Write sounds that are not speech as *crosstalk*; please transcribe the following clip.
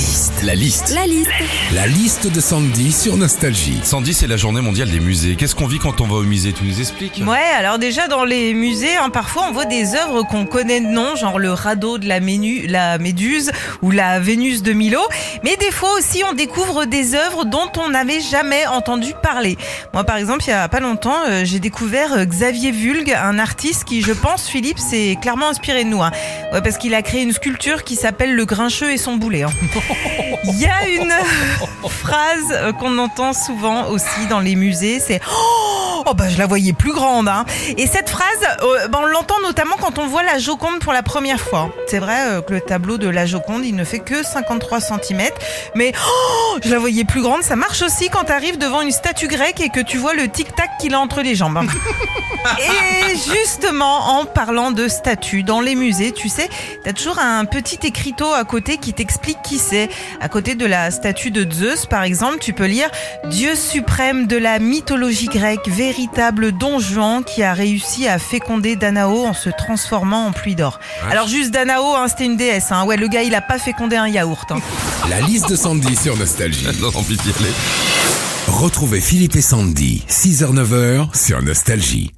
liste. La liste. La liste. La liste de Sandy sur Nostalgie. Sandy, c'est la journée mondiale des musées. Qu'est-ce qu'on vit quand on va au musée? Tu nous expliques? Ouais, alors déjà dans les musées, hein, parfois on voit des œuvres qu'on connaît de nom, genre le radeau de la, Ménu- la Méduse ou la Vénus de Milo. Mais des fois aussi on découvre des œuvres dont on n'avait jamais entendu parler. Moi par exemple, il y a pas longtemps, euh, j'ai découvert euh, Xavier Vulgue, un artiste qui, je pense, Philippe, s'est clairement inspiré de nous. hein. Ouais, parce qu'il a créé une sculpture qui s'appelle le Grincheux et son boulet. hein. Il y a une phrase qu'on entend souvent aussi dans les musées, c'est Oh bah je la voyais plus grande hein. Et cette phrase, euh, bah, on l'entend notamment quand on voit la Joconde pour la première fois. C'est vrai euh, que le tableau de la Joconde, il ne fait que 53 cm, mais oh, je la voyais plus grande. Ça marche aussi quand tu arrives devant une statue grecque et que tu vois le tic-tac qu'il a entre les jambes. hein. *laughs* Et justement, en parlant de statues dans les musées, tu sais, t'as toujours un petit écriteau à côté qui t'explique qui c'est. À côté de la statue de Zeus, par exemple, tu peux lire Dieu suprême de la mythologie grecque, véritable don Juan qui a réussi à féconder Danao en se transformant en pluie d'or. Alors juste Danao, hein, c'était une déesse. Hein. Ouais, le gars, il a pas fécondé un yaourt. hein. La liste de Sandy sur Nostalgie. Donne envie d'y aller. Retrouvez Philippe et Sandy, 6h-9h sur Nostalgie.